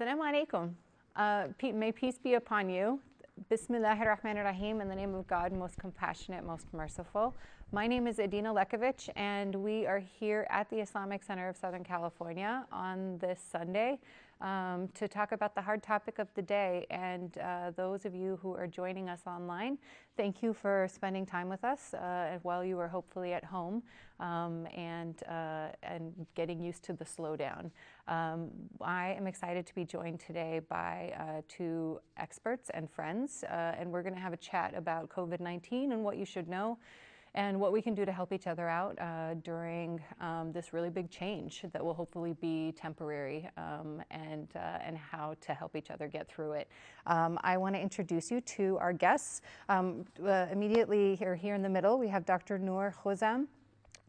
Assalamu alaikum. Uh, may peace be upon you. Bismillahir Rahmanir Rahim, in the name of God, most compassionate, most merciful. My name is Adina Lekovich, and we are here at the Islamic Center of Southern California on this Sunday um, to talk about the hard topic of the day. And uh, those of you who are joining us online, thank you for spending time with us uh, while you were hopefully at home um, and, uh, and getting used to the slowdown. Um, I am excited to be joined today by uh, two experts and friends, uh, and we're going to have a chat about COVID 19 and what you should know and what we can do to help each other out uh, during um, this really big change that will hopefully be temporary um, and, uh, and how to help each other get through it. Um, I want to introduce you to our guests. Um, uh, immediately here, here in the middle, we have Dr. Noor Khozam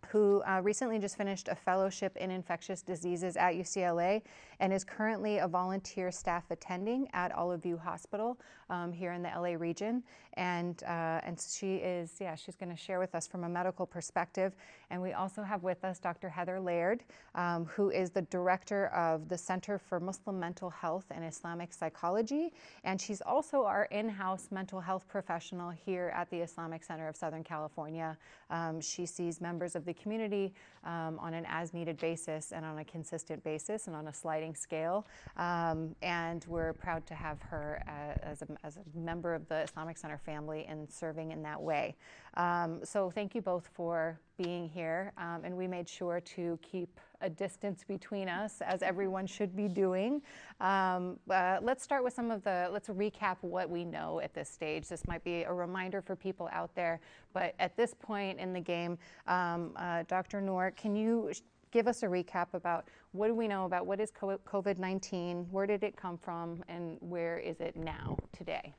who uh, recently just finished a fellowship in infectious diseases at UCLA and is currently a volunteer staff attending at Olive View Hospital um, here in the LA region. And, uh, and she is, yeah, she's going to share with us from a medical perspective. And we also have with us Dr. Heather Laird, um, who is the director of the Center for Muslim Mental Health and Islamic Psychology. And she's also our in house mental health professional here at the Islamic Center of Southern California. Um, she sees members of the community um, on an as needed basis and on a consistent basis and on a sliding scale. Um, and we're proud to have her uh, as, a, as a member of the Islamic Center family and serving in that way. Um, so thank you both for being here. Um, and we made sure to keep a distance between us, as everyone should be doing. Um, uh, let's start with some of the, let's recap what we know at this stage. This might be a reminder for people out there, but at this point in the game, um, uh, Dr. Noor, can you give us a recap about what do we know about what is COVID 19, where did it come from, and where is it now, today?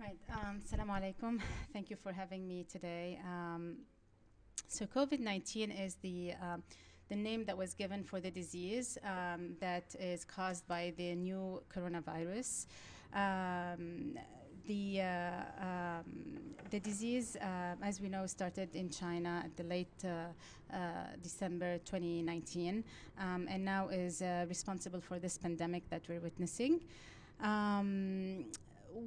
Right. Um, Assalamu alaikum. Thank you for having me today. Um, so, COVID 19 is the um, the name that was given for the disease um, that is caused by the new coronavirus. Um, the, uh, um, the disease, uh, as we know, started in China at the late uh, December 2019 um, and now is responsible for this pandemic that we're witnessing. Um,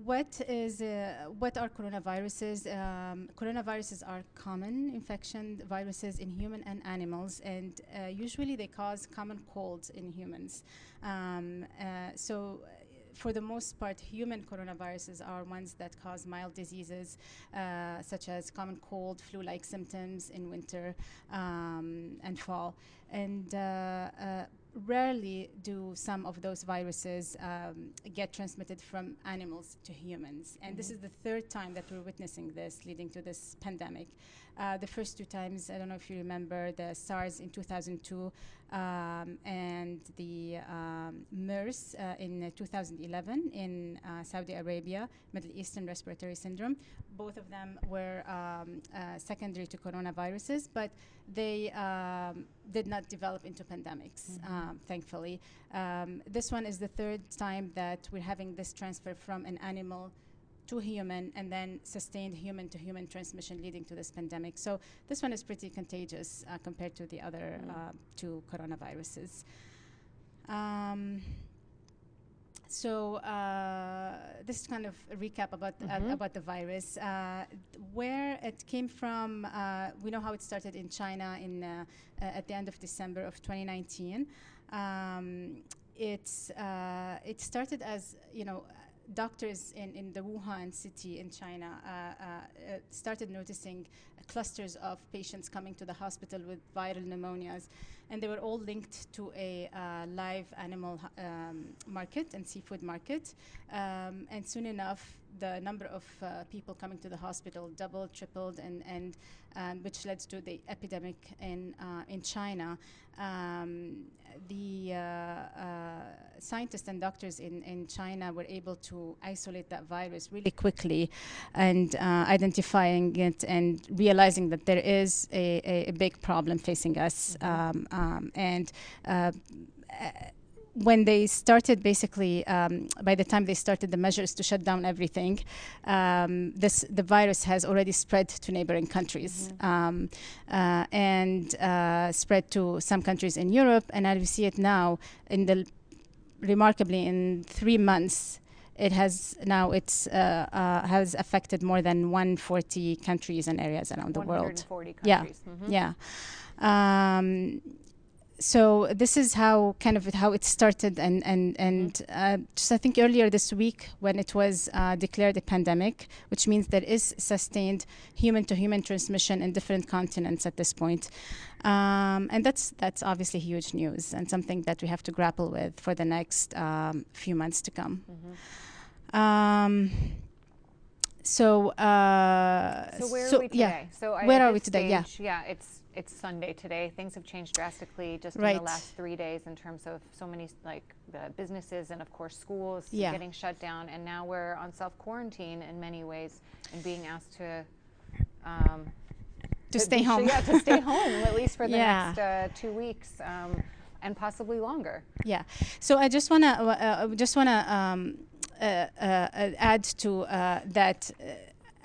what is uh, what are coronaviruses? Um, coronaviruses are common infection viruses in human and animals, and uh, usually they cause common colds in humans. Um, uh, so for the most part, human coronaviruses are ones that cause mild diseases, uh, such as common cold, flu-like symptoms in winter um, and fall. And uh, uh, rarely do some of those viruses um, get transmitted from animals to humans. And mm-hmm. this is the third time that we're witnessing this, leading to this pandemic. Uh, the first two times, I don't know if you remember, the SARS in 2002 um, and the um, MERS uh, in 2011 in uh, Saudi Arabia, Middle Eastern Respiratory Syndrome. Both of them were um, uh, secondary to coronaviruses, but they um, did not develop into pandemics, mm-hmm. Um, thankfully. Um, this one is the third time that we're having this transfer from an animal to human and then sustained human to human transmission leading to this pandemic. So this one is pretty contagious uh, compared to the other mm. uh, two coronaviruses. Um, so uh, this is kind of a recap about mm -hmm. about the virus. Uh, where it came from, uh, we know how it started in China in uh, at the end of December of 2019. Um, it's it started as you know doctors in, in the Wuhan city in China uh, uh, uh, started noticing clusters of patients coming to the hospital with viral pneumonias, and they were all linked to a uh, live animal um, market and seafood market. Um, and soon enough, the number of uh, people coming to the hospital doubled, tripled, and, and um, which led to the epidemic in, uh, in China. Um, the uh, uh, scientists and doctors in, in China were able to isolate that virus really quickly and uh, identifying it and realizing that there is a, a, a big problem facing us. Mm-hmm. Um, um and uh, when they started basically um, by the time they started the measures to shut down everything um, this the virus has already spread to neighboring countries mm-hmm. um, uh, and uh, spread to some countries in Europe and as we see it now in the remarkably, in three months, it has now it's uh, uh, has affected more than 140 countries and areas around the world. 140 Yeah. countries. Mhm. Yeah. Um, so this is how kind of how it started and and and uh, just I think earlier this week when it was uh, declared a pandemic, which means there is sustained human to human transmission in different continents at this point, um, and that's that's obviously huge news and something that we have to grapple with for the next um, few months to come. Mhm. Um, so uh, So where are we today? yeah. So I- Where are we today? Yeah. Yeah, it's it's Sunday today. Things have changed drastically just in the last three days in terms of so many like the businesses and of course schools Yeah. getting shut down, and now we're on self quarantine in many ways and being asked to. Um, to stay home. Yeah, to stay home at least for the Yeah. next uh, two weeks um, and possibly longer. Yeah. So I just wanna uh, uh, just wanna um, uh, uh, add to uh, that.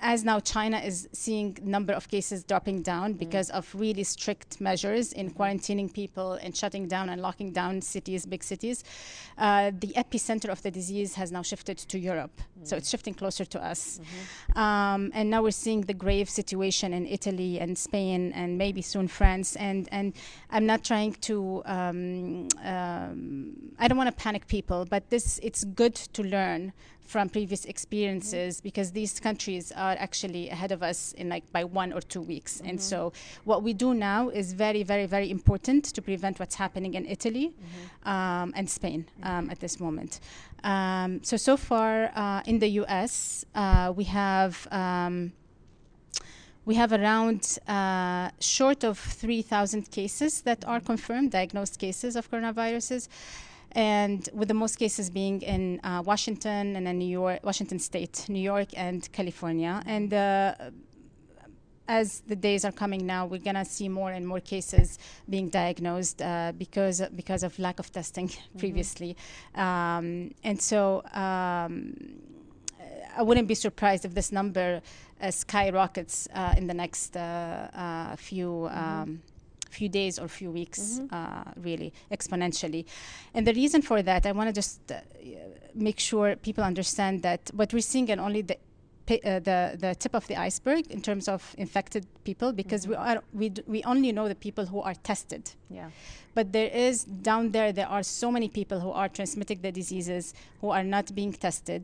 As now China is seeing number of cases dropping down because of really strict measures in quarantining people and shutting down and locking down cities, big cities, uh, the epicenter of the disease has now shifted to Europe. So it's shifting closer to us. Um, and now we're seeing the grave situation in Italy and Spain and maybe soon France. And, and I'm not trying to, um, um, I don't want to panic people, but this it's good to learn from previous experiences because these countries are actually ahead of us in like by one or two weeks. And so what we do now is very, very, very important to prevent what's happening in Italy um, and Spain um, at this moment. Um, so so far uh, in the U.S. Uh, we have. Um, we have around uh, short of 3,000 cases that are confirmed, diagnosed cases of coronaviruses, and with the most cases being in uh, Washington and then New York, Washington State, New York, and California. And uh, as the days are coming now, we're gonna see more and more cases being diagnosed uh, because because of lack of testing previously, um, and so. Um, I wouldn't be surprised if this number uh, skyrockets uh, in the next uh, uh, few um, few days or few weeks, uh, really exponentially. And the reason for that, I want to just uh, make sure people understand that what we're seeing and only the uh, the the tip of the iceberg in terms of infected people, because we are we d- we only know the people who are tested. Yeah. but there is down there there are so many people who are transmitting the diseases who are not being tested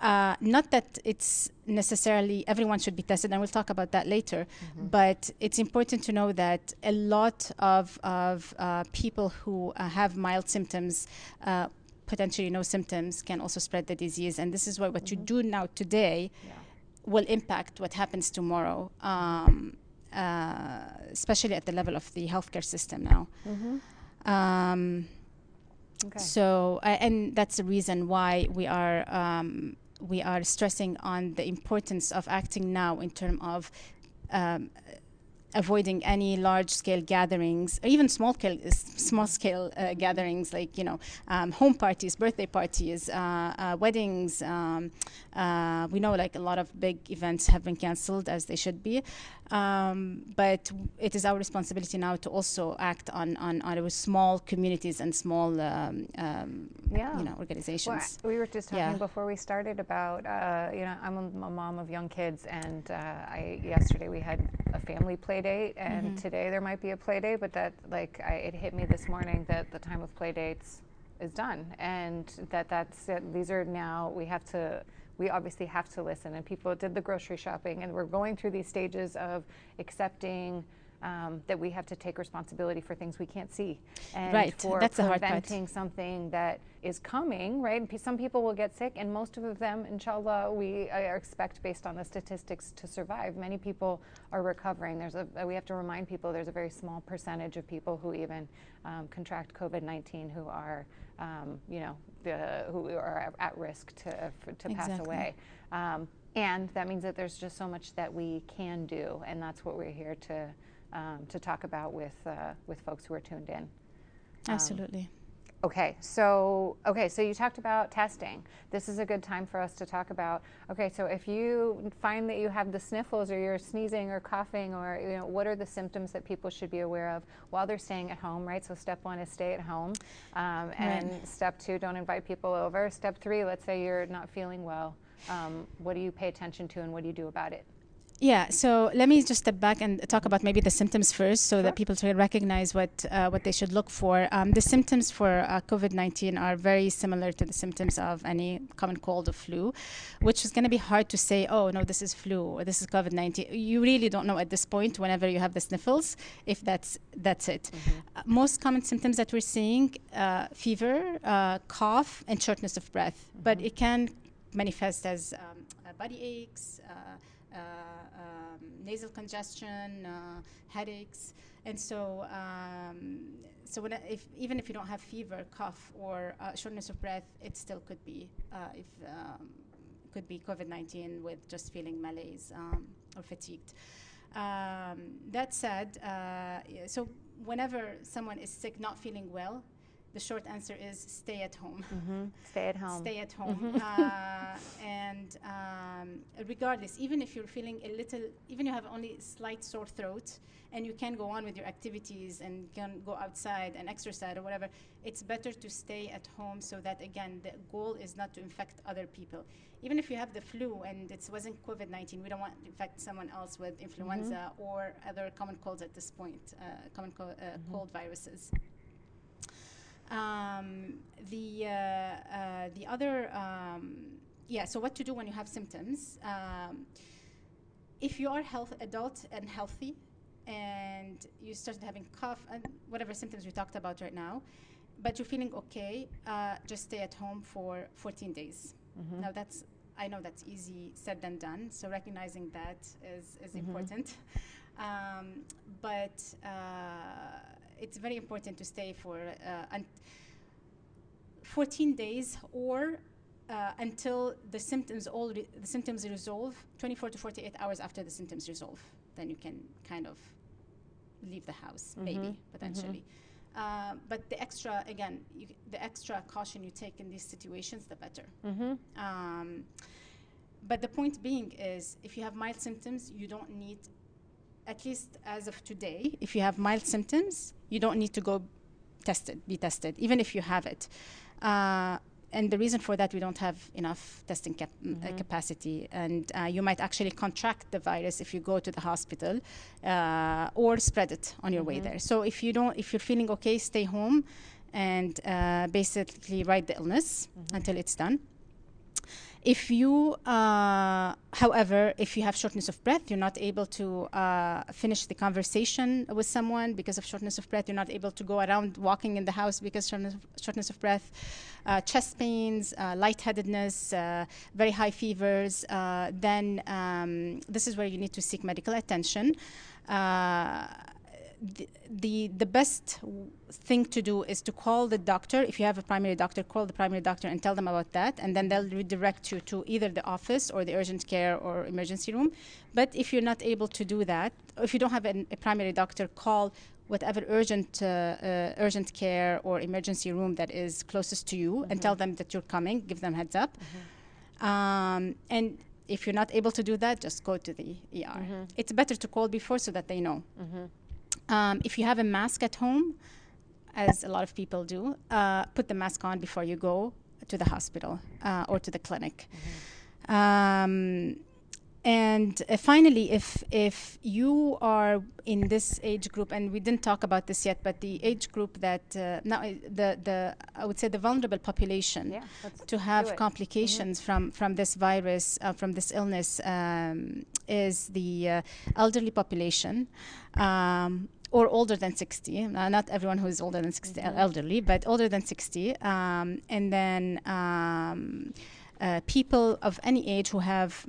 uh, not that it's necessarily everyone should be tested and we'll talk about that later but it's important to know that a lot of, of uh, people who uh, have mild symptoms uh, potentially no symptoms can also spread the disease and this is why what you do now today Yeah. will impact what happens tomorrow um, uh, especially at the level of the healthcare system now um, Okay. so, uh, and that's the reason why we are um, we are stressing on the importance of acting now in terms of um, avoiding any large scale gatherings or even small scale small scale uh, gatherings like you know um, home parties birthday parties uh, uh, weddings um, uh, we know like a lot of big events have been cancelled as they should be um, but it is our responsibility now to also act on on our small communities and small um, um, Yeah. you know Well, organizations we were just talking Yeah. before we started about, uh, you know, I'm a, mom of young kids, and uh, I yesterday we had family play date, and Mm-hmm. today there might be a play date, but that like I, it hit me this morning that the time of play dates is done, and that that's it. These are now we have to. We obviously have to listen, and people did the grocery shopping, and we're going through these stages of accepting um, that we have to take responsibility for things we can't see, and Right, for that's the hard part. preventing something that is coming, right? P- Some people will get sick, and most of them, inshallah, we uh, expect based on the statistics to survive. Many people are recovering. There's a we have to remind people there's a very small percentage of people who even um, contract COVID-19 who are, um, you know, the, who are at- risk to f- to pass Exactly. away. Um, and that means that there's just so much that we can do, and that's what we're here to um, to talk about with uh, with folks who are tuned in. Um, absolutely Okay, so okay, so you talked about testing. This is a good time for us to talk about. Okay, so if you find that you have the sniffles or you're sneezing or coughing or you know, what are the symptoms that people should be aware of while they're staying at home, right? So step one is stay at home, um, and Right. step two, don't invite people over. Step three, let's say you're not feeling well. Um, what do you pay attention to and what do you do about it? Yeah, so let me just step back and talk about maybe the symptoms first, so Sure. that people can recognize what uh, what they should look for. Um, the symptoms for uh, COVID nineteen are very similar to the symptoms of any common cold or flu, which is going to be hard to say. Oh no, this is flu or this is COVID nineteen. You really don't know at this point. Whenever you have the sniffles, if that's that's it. Uh, most common symptoms that we're seeing: uh, fever, uh, cough, and shortness of breath. But it can manifest as um, uh, body aches. Uh, um, nasal congestion, uh, headaches, and so um, so when, if even if you don't have fever, cough, or uh, shortness of breath, it still could be if um, could be COVID nineteen with just feeling malaise um, or fatigued. Um, that said, uh, so whenever someone is sick, not feeling well, the short answer is stay at home. Mm-hmm. Stay at home. stay at home. Uh, and um, regardless even if you're feeling a little even you have only slight sore throat and you can go on with your activities and can go outside and exercise or whatever it's better to stay at home so that again the goal is not to infect other people. Even if you have the flu and it wasn't covid-19 we don't want to infect someone else with influenza or other common colds at this point uh, common co- uh, cold viruses um, the uh, uh, the other um, yeah. So what to do when you have symptoms? Um, if you are health adult and healthy, and you started having cough and whatever symptoms we talked about right now, but you're feeling okay, uh, just stay at home for 14 days. Mm-hmm. Now that's I know that's easy said than done. So recognizing that is is Mhm. important, um, but uh, it's very important to stay for uh, un- 14 days or uh, until the symptoms all re- the symptoms resolve 24 to 48 hours after the symptoms resolve then you can kind of leave the house Mhm, maybe potentially. Uh, but the extra again you, the extra caution you take in these situations the better. Mm-hmm. um, but the point being is if you have mild symptoms you don't need at least as of today if you have mild symptoms you don't need to go tested be tested even if you have it uh, and the reason for that we don't have enough testing cap- uh, Mhm. capacity and uh, you might actually contract the virus if you go to the hospital uh, or spread it on your way Mhm. there so if you don't if you're feeling okay stay home and uh, basically ride the illness Mhm. until it's done if you, uh, however, if you have shortness of breath, you're not able to uh, finish the conversation with someone because of shortness of breath. You're not able to go around walking in the house because shortness, shortness of breath. Uh, chest pains, uh, lightheadedness, uh, very high fevers. Uh, then um, this is where you need to seek medical attention. Uh, the, the the best thing to do is to call the doctor. If you have a primary doctor call the primary doctor and tell them about that and then they'll redirect you to either the office or the urgent care or emergency room. But if you're not able to do that or if you don't have an, a primary doctor call whatever urgent uh, uh, urgent care or emergency room that is closest to you and tell them that you're coming give them heads up. Um, and if you're not able to do that just go to the er Mhm. it's better to call before so that they know. Mm-hmm. Um, if you have a mask at home, as a lot of people do, uh, put the mask on before you go to the hospital uh, or to the clinic. Um, and uh, finally, if if you are in this age group, and we didn't talk about this yet, but the age group that uh, now uh, the the I would say the vulnerable population Yeah. To have complications from from this virus uh, from this illness um, is the uh, elderly population um, or older than 60 uh, not everyone who is older than 60 Mhm. elderly but older than 60 um, and then um, uh, people of any age who have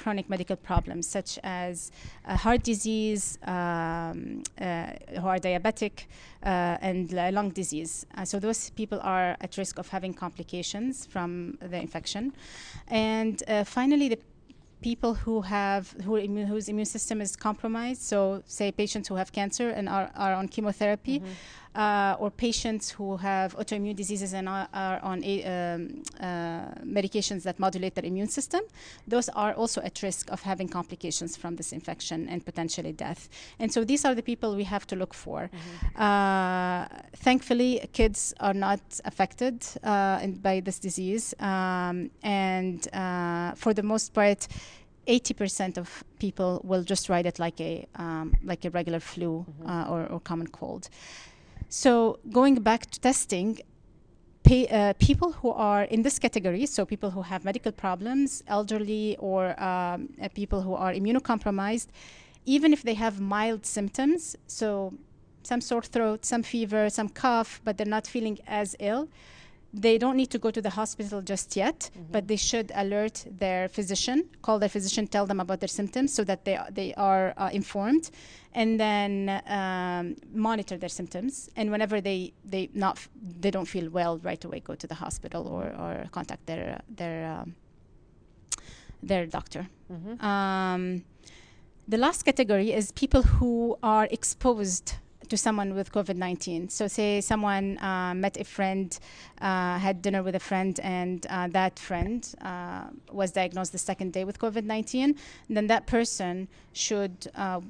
chronic medical problems such as uh, heart disease, um, uh, who are diabetic, uh, and lung disease. So those people are at risk of having complications from the infection. And finally, the people who have who immu- whose immune system is compromised. So say patients who have cancer and are, are on chemotherapy. Mhm. Uh, or patients who have autoimmune diseases and are, are on a, um, uh, medications that modulate their immune system, those are also at risk of having complications from this infection and potentially death. And so these are the people we have to look for. Mm-hmm. Uh, thankfully, kids are not affected uh, by this disease, um, and uh, for the most part, 80% of people will just ride it like a um, like a regular flu mm-hmm. uh, or, or common cold. So going back to testing, uh, people who are in this category, so people who have medical problems, elderly, or um, uh, people who are immunocompromised, even if they have mild symptoms, so some sore throat, some fever, some cough, but they're not feeling as ill, they don't need to go to the hospital just yet, mm-hmm. but they should alert their physician, call their physician, tell them about their symptoms so that they, they are uh, informed, and then um, monitor their symptoms. And whenever they, they, not, they don't feel well right away, go to the hospital or, or contact their, their, um, their doctor. Mm-hmm. Um, the last category is people who are exposed to someone with COVID 19. So, say someone uh, met a friend, uh, had dinner with a friend, and uh, that friend uh, was diagnosed the second day with COVID 19, then that person should uh,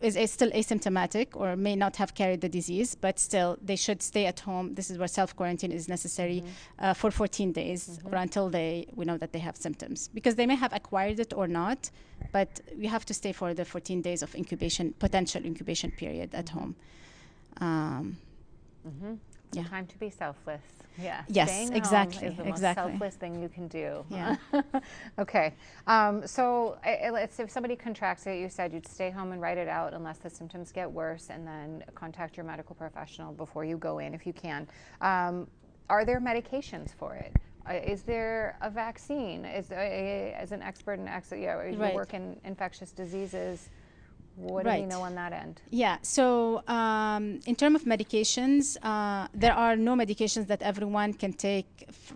is, is, still asymptomatic or may not have carried the disease, but still they should stay at home. This is where self quarantine is necessary mm-hmm. uh, for 14 days mm-hmm. or until they we know that they have symptoms because they may have acquired it or not, but you have to stay for the 14 days of incubation potential incubation period at mm-hmm. home. Um, mm-hmm. yeah. Time to be selfless. Yeah. Yes, Staying exactly. is the exactly. most selfless thing you can do. Yeah. okay. Um, so if somebody contracts it, you said you'd stay home and write it out unless the symptoms get worse, and then contact your medical professional before you go in if you can. Um, are there medications for it? Uh, there a vaccine? Is uh, as an expert in ex- you, right. you work in infectious diseases? What right. do we know on that end? Yeah. So, um, in terms of medications, uh, there are no medications that everyone can take. F-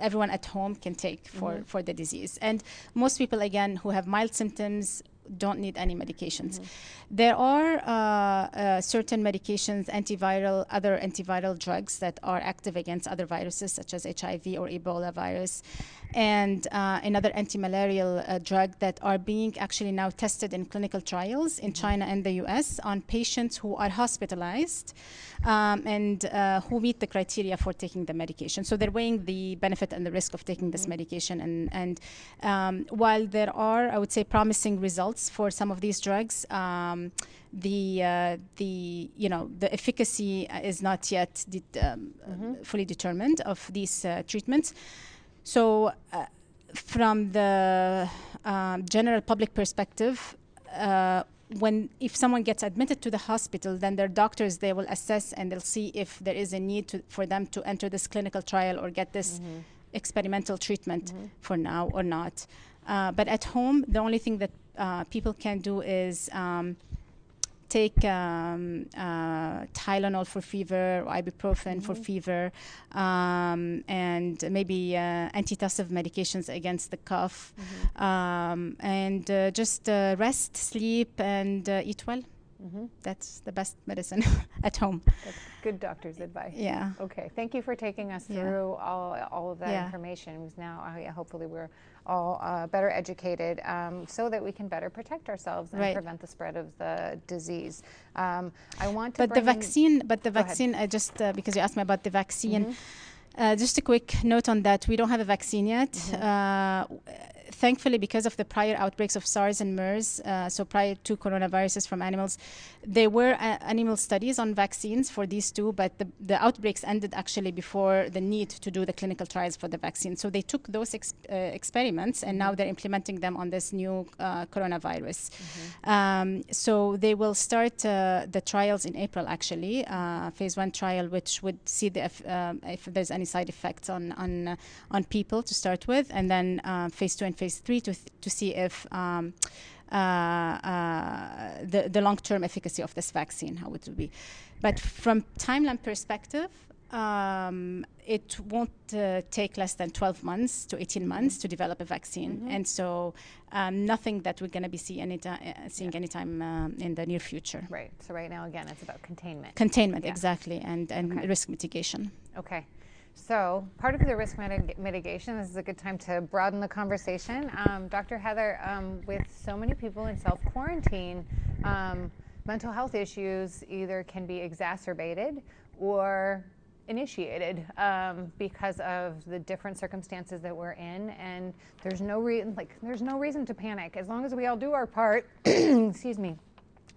everyone at home can take for, mm-hmm. for the disease. And most people, again, who have mild symptoms don't need any medications. Mm-hmm. There are uh, uh, certain medications, antiviral, other antiviral drugs that are active against other viruses, such as HIV or Ebola virus, and uh, another anti-malarial uh, drug that are being actually now tested in clinical trials in mm-hmm. China and the U.S. on patients who are hospitalized um, and uh, who meet the criteria for taking the medication. So they're weighing the benefit and the risk of taking this mm-hmm. medication. And, and um, while there are, I would say, promising results for some of these drugs, um, the uh, the you know the efficacy is not yet de- um, mm-hmm. fully determined of these uh, treatments. So, uh, from the um, general public perspective, uh, when if someone gets admitted to the hospital, then their doctors they will assess and they'll see if there is a need to, for them to enter this clinical trial or get this mm-hmm. experimental treatment mm-hmm. for now or not. Uh, but at home, the only thing that uh, people can do is um, take um, uh, Tylenol for fever or ibuprofen mm-hmm. for fever, um, and maybe uh, antitussive medications against the cough, mm-hmm. um, and uh, just uh, rest, sleep, and uh, eat well. Mm-hmm. That's the best medicine at home. Good doctor's advice. Yeah. Okay. Thank you for taking us through yeah. all, all of that yeah. information. Because now, uh, hopefully, we're all uh, better educated um, so that we can better protect ourselves and right. prevent the spread of the disease. Um, I want to. But the vaccine. But the vaccine. I just uh, because you asked me about the vaccine. Mm-hmm. Uh, just a quick note on that. We don't have a vaccine yet. Mm-hmm. Thankfully, because of the prior outbreaks of SARS and MERS, uh, so prior to coronaviruses from animals, there were uh, animal studies on vaccines for these two, but the, the outbreaks ended actually before the need to do the clinical trials for the vaccine. So they took those ex- uh, experiments and now they're implementing them on this new uh, coronavirus. Mm-hmm. Um, so they will start uh, the trials in April, actually, uh, phase one trial, which would see the if, um, if there's any side effects on on on people to start with, and then phase two and phase three to, th- to see if um, uh, uh, the, the long term efficacy of this vaccine, how it will be. But from timeline perspective, Um, it won't uh, take less than 12 months to 18 months to develop a vaccine, and so um, nothing that we're going to be see anytime, uh, seeing anytime um, in the near future. Right. So right now, again, it's about containment. Containment, Yeah. exactly, and, and Okay. risk mitigation. Okay. So, part of the risk mitig- mitigation, this is a good time to broaden the conversation. Um, Dr. Heather, um, with so many people in self quarantine, um, mental health issues either can be exacerbated or initiated um, because of the different circumstances that we're in and there's no reason like there's no reason to panic as long as we all do our part excuse me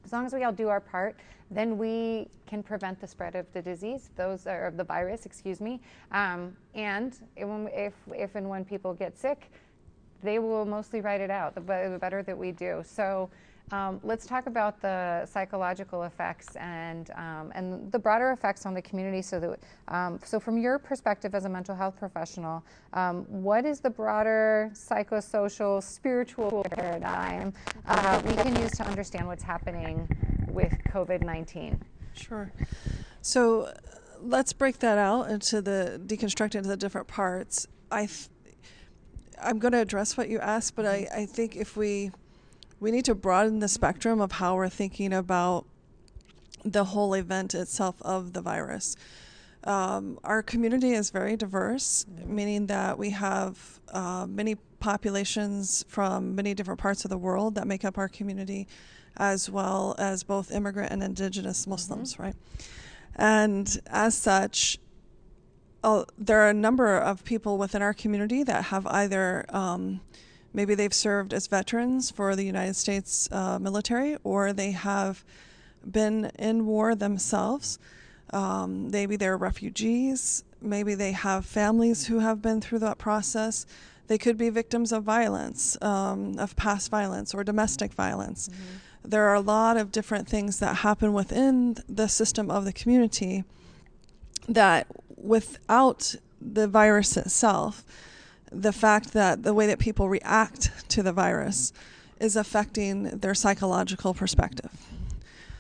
as long as we all do our part, then we can prevent the spread of the disease, those are of the virus, excuse me. Um, and if, if and when people get sick, they will mostly write it out. The, better that we do. So. Um, let's talk about the psychological effects and um, and the broader effects on the community. So that um, so from your perspective as a mental health professional, um, what is the broader psychosocial spiritual paradigm uh, we can use to understand what's happening with COVID nineteen? Sure. So let's break that out into the deconstruct into the different parts. I, th- I'm going to address what you asked, but I, I think if we we need to broaden the spectrum of how we're thinking about the whole event itself of the virus. Um, our community is very diverse, meaning that we have uh, many populations from many different parts of the world that make up our community, as well as both immigrant and indigenous Muslims, right? And as such, uh, there are a number of people within our community that have either um, maybe they've served as veterans for the United States uh, military or they have been in war themselves. Um, maybe they're refugees. Maybe they have families who have been through that process. They could be victims of violence, um, of past violence or domestic violence. There are a lot of different things that happen within the system of the community that without the virus itself, the fact that the way that people react to the virus is affecting their psychological perspective.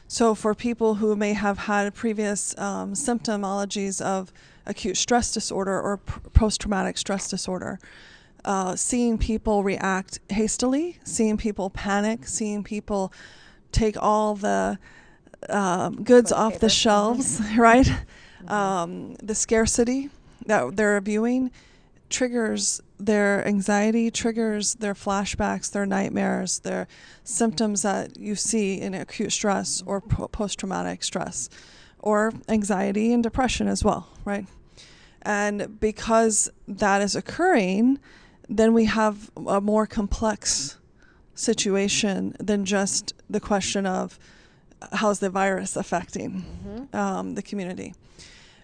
So, for people who may have had previous um, symptomologies of acute stress disorder or p- post traumatic stress disorder, uh, seeing people react hastily, seeing people panic, seeing people take all the um, goods off the shelves, right? Um, the scarcity that they're viewing triggers their anxiety, triggers their flashbacks, their nightmares, their symptoms that you see in acute stress or post traumatic stress, or anxiety and depression as well, right? And because that is occurring, then we have a more complex situation than just the question of how's the virus affecting um, the community.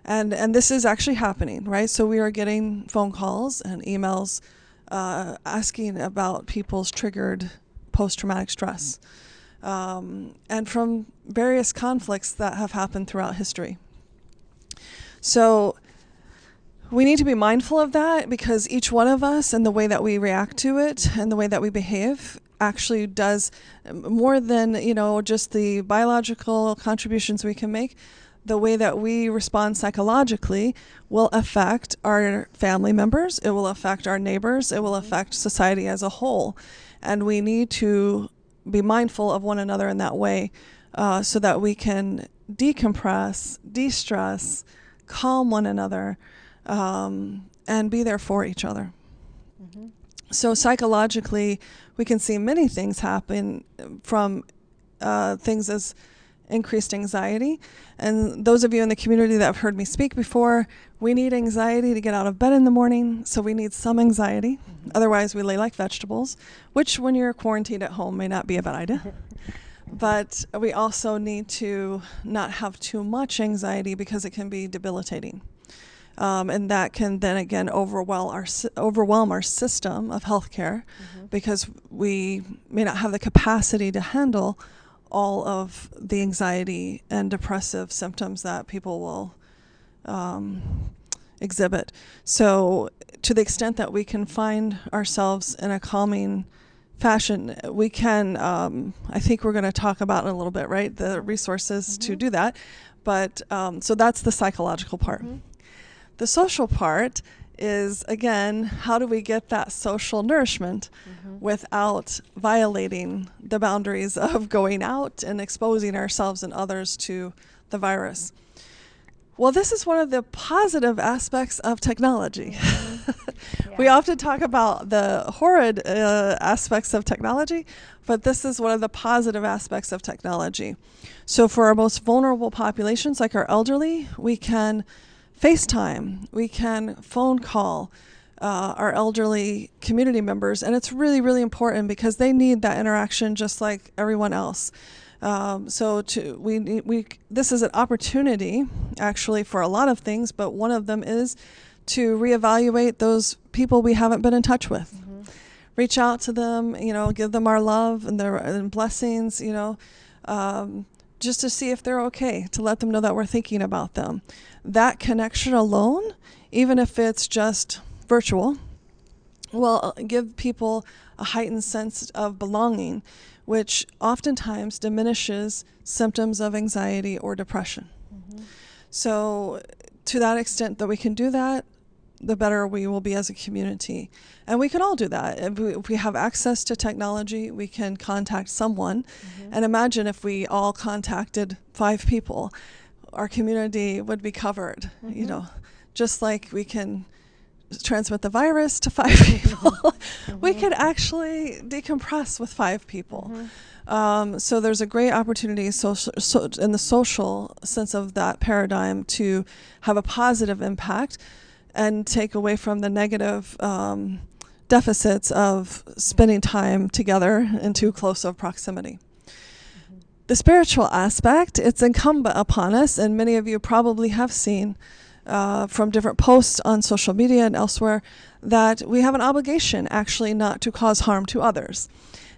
And, and this is actually happening, right? So we are getting phone calls and emails uh, asking about people's triggered post traumatic stress um, and from various conflicts that have happened throughout history. So we need to be mindful of that because each one of us and the way that we react to it and the way that we behave actually does more than you know just the biological contributions we can make the way that we respond psychologically will affect our family members it will affect our neighbors it will affect society as a whole. And we need to be mindful of one another in that way uh, so that we can decompress de-stress calm one another um, and be there for each other. So psychologically, we can see many things happen from uh, things as increased anxiety. And those of you in the community that have heard me speak before, we need anxiety to get out of bed in the morning, so we need some anxiety. Otherwise, we lay like vegetables, which, when you're quarantined at home, may not be a bad idea. but we also need to not have too much anxiety because it can be debilitating. Um, and that can then again overwhelm our overwhelm our system of healthcare because we may not have the capacity to handle all of the anxiety and depressive symptoms that people will um, exhibit. So, to the extent that we can find ourselves in a calming fashion, we can. Um, I think we're going to talk about in a little bit, right? The resources to do that. But um, so that's the psychological part. The social part is again, how do we get that social nourishment mm-hmm. without violating the boundaries of going out and exposing ourselves and others to the virus? Well, this is one of the positive aspects of technology. Mm-hmm. yeah. we often talk about the horrid uh, aspects of technology, but this is one of the positive aspects of technology. So, for our most vulnerable populations, like our elderly, we can FaceTime, we can phone call uh, our elderly community members, and it's really, really important because they need that interaction just like everyone else. Um, so to we we this is an opportunity actually for a lot of things, but one of them is to reevaluate those people we haven't been in touch with. Mm-hmm. Reach out to them, you know, give them our love and their and blessings, you know. Um, just to see if they're okay, to let them know that we're thinking about them. That connection alone, even if it's just virtual, will give people a heightened sense of belonging, which oftentimes diminishes symptoms of anxiety or depression. Mm-hmm. So, to that extent that we can do that, the better we will be as a community. And we can all do that. If we, if we have access to technology, we can contact someone. Mm-hmm. And imagine if we all contacted five people, our community would be covered. Mm-hmm. You know, just like we can transmit the virus to five people, mm-hmm. we could actually decompress with five people. Mm-hmm. Um, so there's a great opportunity social, so in the social sense of that paradigm to have a positive impact and take away from the negative um, deficits of spending time together in too close of proximity. Mm-hmm. The spiritual aspect, it's incumbent upon us, and many of you probably have seen uh, from different posts on social media and elsewhere that we have an obligation actually not to cause harm to others.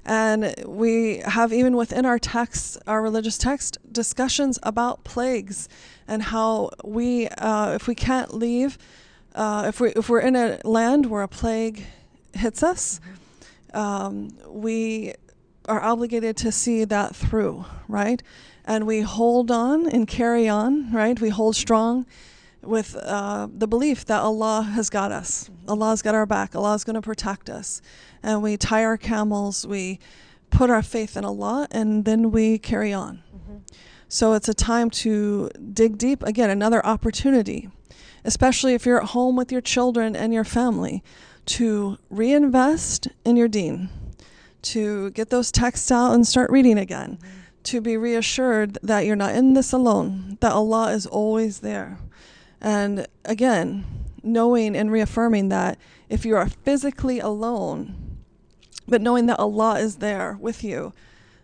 And we have, even within our texts, our religious text, discussions about plagues and how we, uh, if we can't leave uh, if we if we're in a land where a plague hits us, um, we are obligated to see that through, right? And we hold on and carry on, right? We hold strong with uh, the belief that Allah has got us. Allah's got our back. Allah is going to protect us. And we tie our camels. We put our faith in Allah, and then we carry on. Mm-hmm. So it's a time to dig deep. Again, another opportunity especially if you're at home with your children and your family, to reinvest in your deen, to get those texts out and start reading again, mm-hmm. to be reassured that you're not in this alone, that Allah is always there. And again, knowing and reaffirming that if you are physically alone, but knowing that Allah is there with you,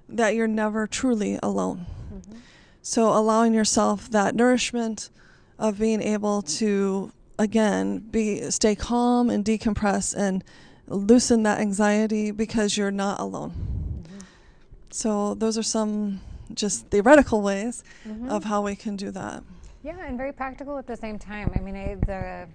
that you're never truly alone. Mm-hmm. So allowing yourself that nourishment, of being able to again be stay calm and decompress and loosen that anxiety because you're not alone. Mm-hmm. So those are some just theoretical ways mm-hmm. of how we can do that. Yeah, and very practical at the same time. I mean, I, the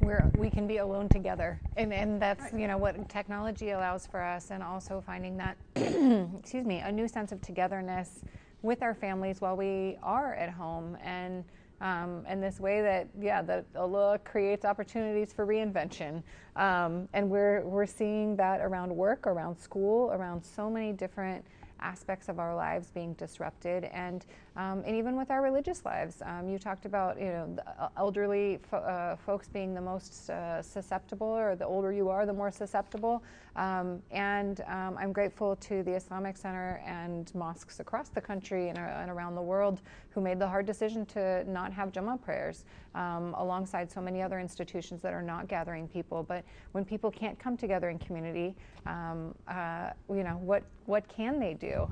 we're, we can be alone together, and and that's you know what technology allows for us, and also finding that excuse me a new sense of togetherness with our families while we are at home and um, and this way that yeah that Allah creates opportunities for reinvention. Um, and we're we're seeing that around work around school around so many different aspects of our lives being disrupted. And um, and even with our religious lives. Um, you talked about you know uh, elderly fo- uh, folks being the most uh, susceptible, or the older you are, the more susceptible. Um, and um, I'm grateful to the Islamic Center and mosques across the country and, uh, and, around the world who made the hard decision to not have Jummah prayers, um, alongside so many other institutions that are not gathering people. But when people can't come together in community, um, uh, you know what what can they do?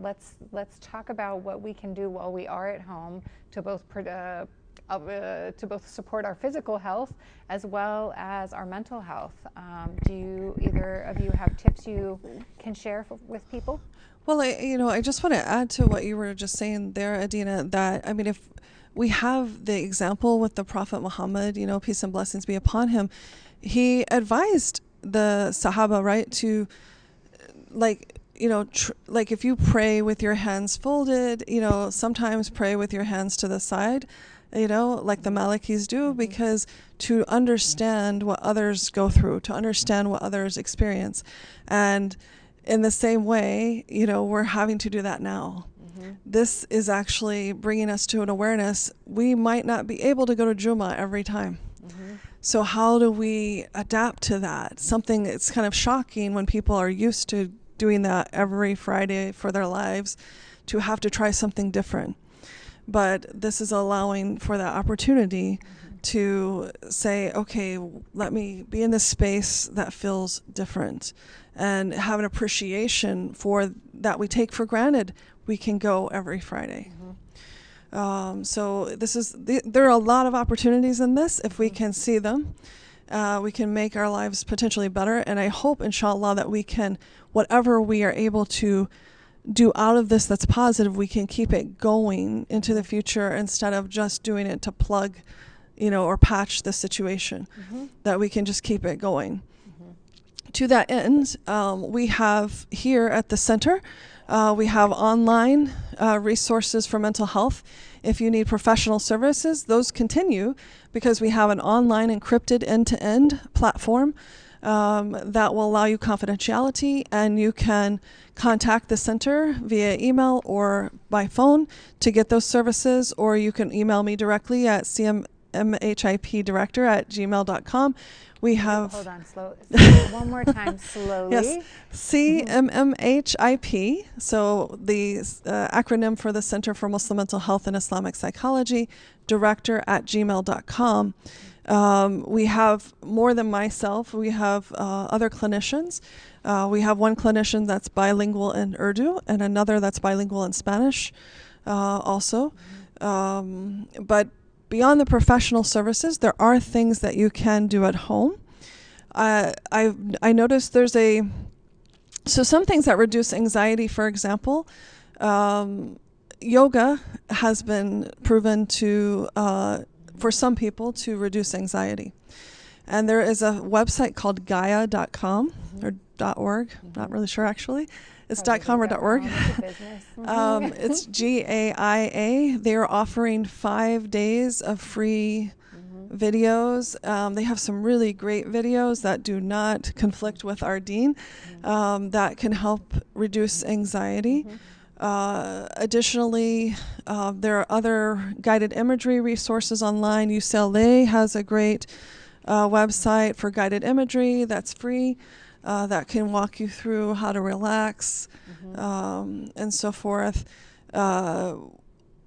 Let's let's talk about what we can do while we are at home to both uh, uh, to both support our physical health as well as our mental health. Um, do you either of you have tips you can share f- with people? Well, I, you know, I just want to add to what you were just saying there, Adina. That I mean, if we have the example with the Prophet Muhammad, you know, peace and blessings be upon him, he advised the Sahaba, right, to like you know, tr- like if you pray with your hands folded, you know, sometimes pray with your hands to the side. you know, like the Malikis do, mm-hmm. because to understand what others go through, to understand what others experience. And in the same way, you know, we're having to do that now. Mm-hmm. This is actually bringing us to an awareness. We might not be able to go to Juma every time. Mm-hmm. So, how do we adapt to that? Something that's kind of shocking when people are used to doing that every Friday for their lives to have to try something different. But this is allowing for that opportunity mm-hmm. to say, okay, let me be in this space that feels different and have an appreciation for that we take for granted. We can go every Friday. Mm-hmm. Um, so this is the, there are a lot of opportunities in this if we mm-hmm. can see them. Uh, we can make our lives potentially better, and I hope, inshallah, that we can whatever we are able to do out of this that's positive, we can keep it going into the future instead of just doing it to plug, you know, or patch the situation. That we can just keep it going. To that end, um, we have here at the center, uh, we have online uh, resources for mental health. If you need professional services, those continue because we have an online encrypted end to end platform um, that will allow you confidentiality and you can contact the center via email or by phone to get those services, or you can email me directly at cmmhipdirector at gmail.com. We have Hold on, slow. One more time, slowly. Yes. CMMHIP, so the uh, acronym for the Center for Muslim Mental Health and Islamic Psychology, director at gmail.com. Um, we have more than myself, we have uh, other clinicians. Uh, we have one clinician that's bilingual in Urdu and another that's bilingual in Spanish uh, also. Um, but beyond the professional services, there are things that you can do at home. Uh, I I noticed there's a so some things that reduce anxiety, for example, um, yoga has been proven to uh, for some people to reduce anxiety, and there is a website called Gaia.com or .org. Not really sure actually. It's .com or .org. wrong with the business. Um, it's G A I A. They are offering five days of free Mm-hmm. videos. Um, they have some really great videos that do not conflict with our deen, Mm-hmm. um, that can help reduce anxiety. Uh, additionally, uh, there are other guided imagery resources online. UCLA has a great uh, website for guided imagery that's free. Uh, that can walk you through how to relax um, and so forth. Uh,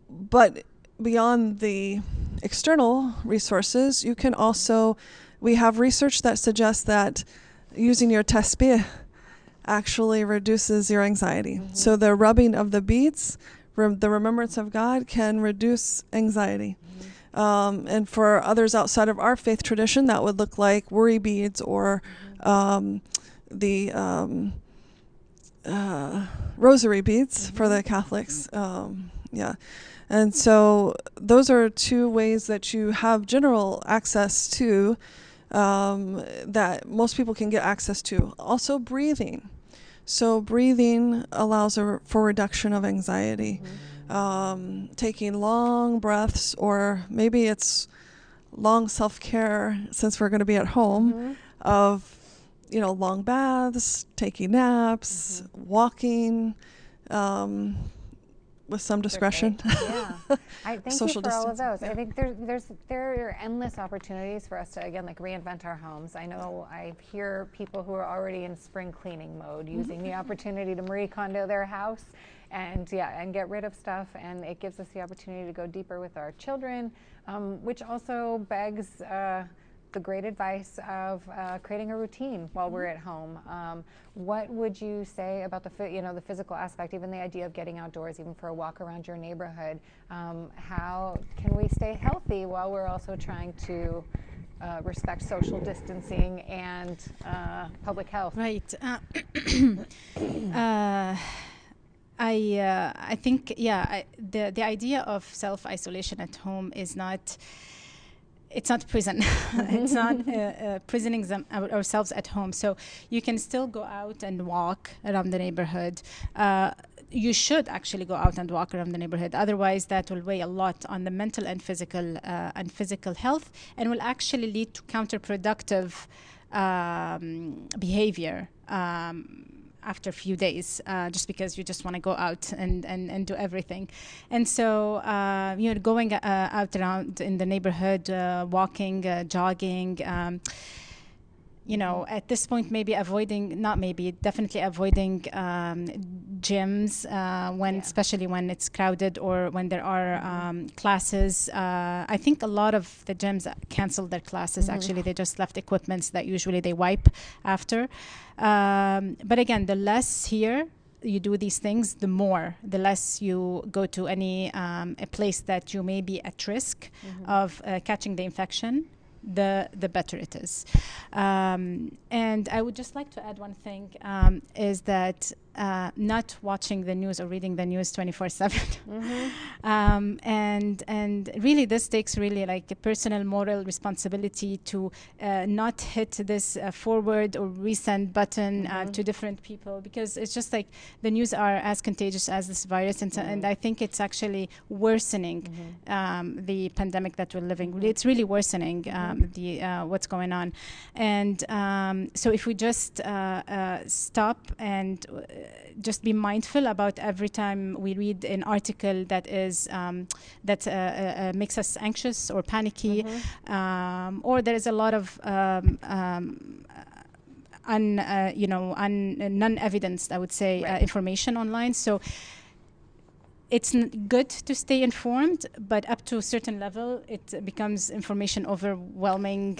but beyond the external resources, you can also, we have research that suggests that using your tasbih actually reduces your anxiety. So the rubbing of the beads, rem- the remembrance of God, can reduce anxiety. Um, and for others outside of our faith tradition, that would look like worry beads or um, the um, uh, rosary beads for the Catholics. Um, yeah. And so those are two ways that you have general access to um, that most people can get access to. Also, breathing. So, breathing allows a, for reduction of anxiety. Um, taking long breaths, or maybe it's long self care since we're going to be at home, of you know long baths, taking naps, walking. Um, with some discretion. yeah. I thank Social you for all of those. I think there's there's there are endless opportunities for us to again like reinvent our homes. I know I hear people who are already in spring cleaning mode Mm-hmm. using the opportunity to Marie Kondo their house and yeah and get rid of stuff and it gives us the opportunity to go deeper with our children, um, which also begs. Uh, the great advice of uh, creating a routine while we're at home. Um, what would you say about the you know the physical aspect, even the idea of getting outdoors, even for a walk around your neighborhood? Um, how can we stay healthy while we're also trying to uh, respect social distancing and uh, public health? Right. Uh, uh, I uh, I think yeah I, the the idea of self isolation at home is not it's not prison it's not uh, uh, prisoning them our- ourselves at home so you can still go out and walk around the neighborhood uh, you should actually go out and walk around the neighborhood. Otherwise, that will weigh a lot on the mental and physical uh, and physical health, and will actually lead to counterproductive um, behavior. Um, after a few days, uh, just because you just want to go out and, and, and do everything. And so, uh, you know, going uh, out around in the neighborhood, uh, walking, uh, jogging, um, you know, at this point, maybe avoiding, not maybe, definitely avoiding um, gyms uh, when, Yeah. especially when it's crowded or when there are um, classes. Uh, I think a lot of the gyms canceled their classes. Actually, they just left equipments that usually they wipe after. Um, but again, the less here you do these things, the more, the less you go to any um, a place that you may be at risk of uh, catching the infection. The the better it is, um, and I would just like to add one thing um, is that uh, not watching the news or reading the news twenty four seven, um, and and really this takes really like a personal moral responsibility to uh, not hit this uh, forward or resend button uh, to different people because it's just like the news are as contagious as this virus and, so, and I think it's actually worsening um, the pandemic that we're living. It's really worsening um, the uh, what's going on. And um, so if we just uh, uh, stop and uh, just be mindful about every time we read an article that is um, that uh, uh, uh, makes us anxious or panicky um, or there is a lot of um, um, un, uh, you know, un, non-evidenced, I would say, uh, Right. information online. So it's n- good to stay informed, but up to a certain level, it becomes information overwhelming,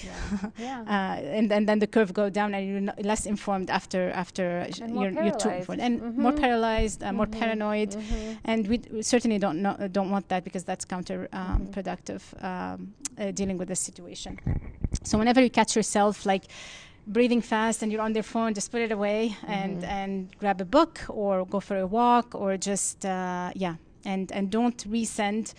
Yeah. uh, and, and then the curve go down, and you're less informed after after And more you're, you're too informed, and more Mhm. paralyzed, uh, more Mhm. paranoid, Mhm. and we, d- we certainly don't know, don't want that because that's counterproductive um, Mhm. um, uh, dealing with the situation. So whenever you catch yourself like breathing fast and you're on their phone, just put it away and Mhm. and grab a book or go for a walk or just uh, yeah, and and don't resend.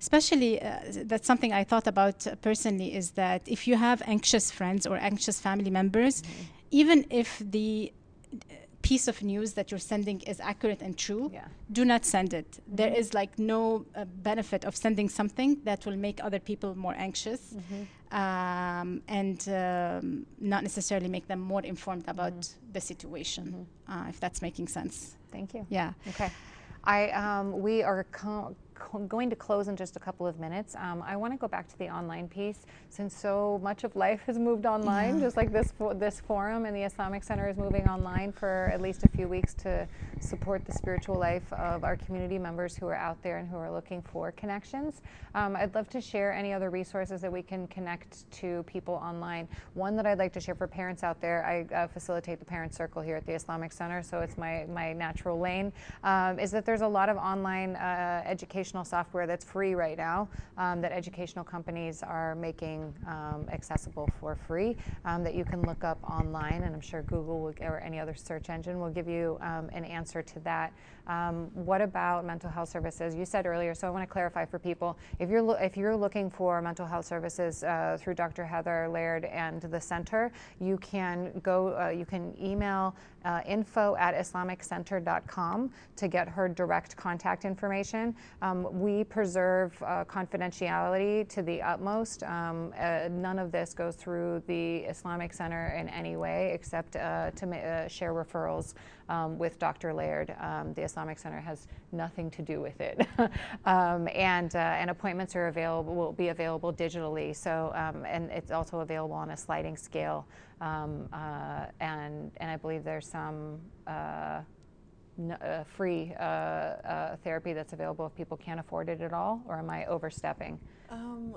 Especially, uh, that's something I thought about uh, personally is that if you have anxious friends or anxious family members, even if the uh, piece of news that you're sending is accurate and true, Yeah. do not send it. There is like no uh, benefit of sending something that will make other people more anxious um, and um, not necessarily make them more informed about the situation, uh, if that's making sense. Thank you. Yeah. Okay. I, um, we are co- going to close in just a couple of minutes. Um, I want to go back to the online piece since so much of life has moved online, just like this fo- this forum and the Islamic Center is moving online for at least a few weeks to support the spiritual life of our community members who are out there and who are looking for connections. Um, I'd love to share any other resources that we can connect to people online. One that I'd like to share for parents out there, I uh, facilitate the parent circle here at the Islamic Center, so it's my, my natural lane, um, is that there's a lot of online uh, educational software that's free right now um, that educational companies are making um, accessible for free um, that you can look up online, and I'm sure Google will, or any other search engine will give you um, an answer to that. Um, what about mental health services? You said earlier, so I want to clarify for people. If you're lo- if you're looking for mental health services uh, through Dr. Heather Laird and the center, you can go. Uh, you can email uh, info at islamiccenter.com to get her direct contact information. Um, we preserve uh, confidentiality to the utmost. Um, uh, none of this goes through the Islamic Center in any way except uh, to ma- share referrals um, with Dr. Laird. Um, the Islamic Center has nothing to do with it, um, and uh, and appointments are available will be available digitally. So um, and it's also available on a sliding scale, um, uh, and and I believe there's some. Uh, n- uh, free uh, uh, therapy that's available if people can't afford it at all, or am I overstepping? Um,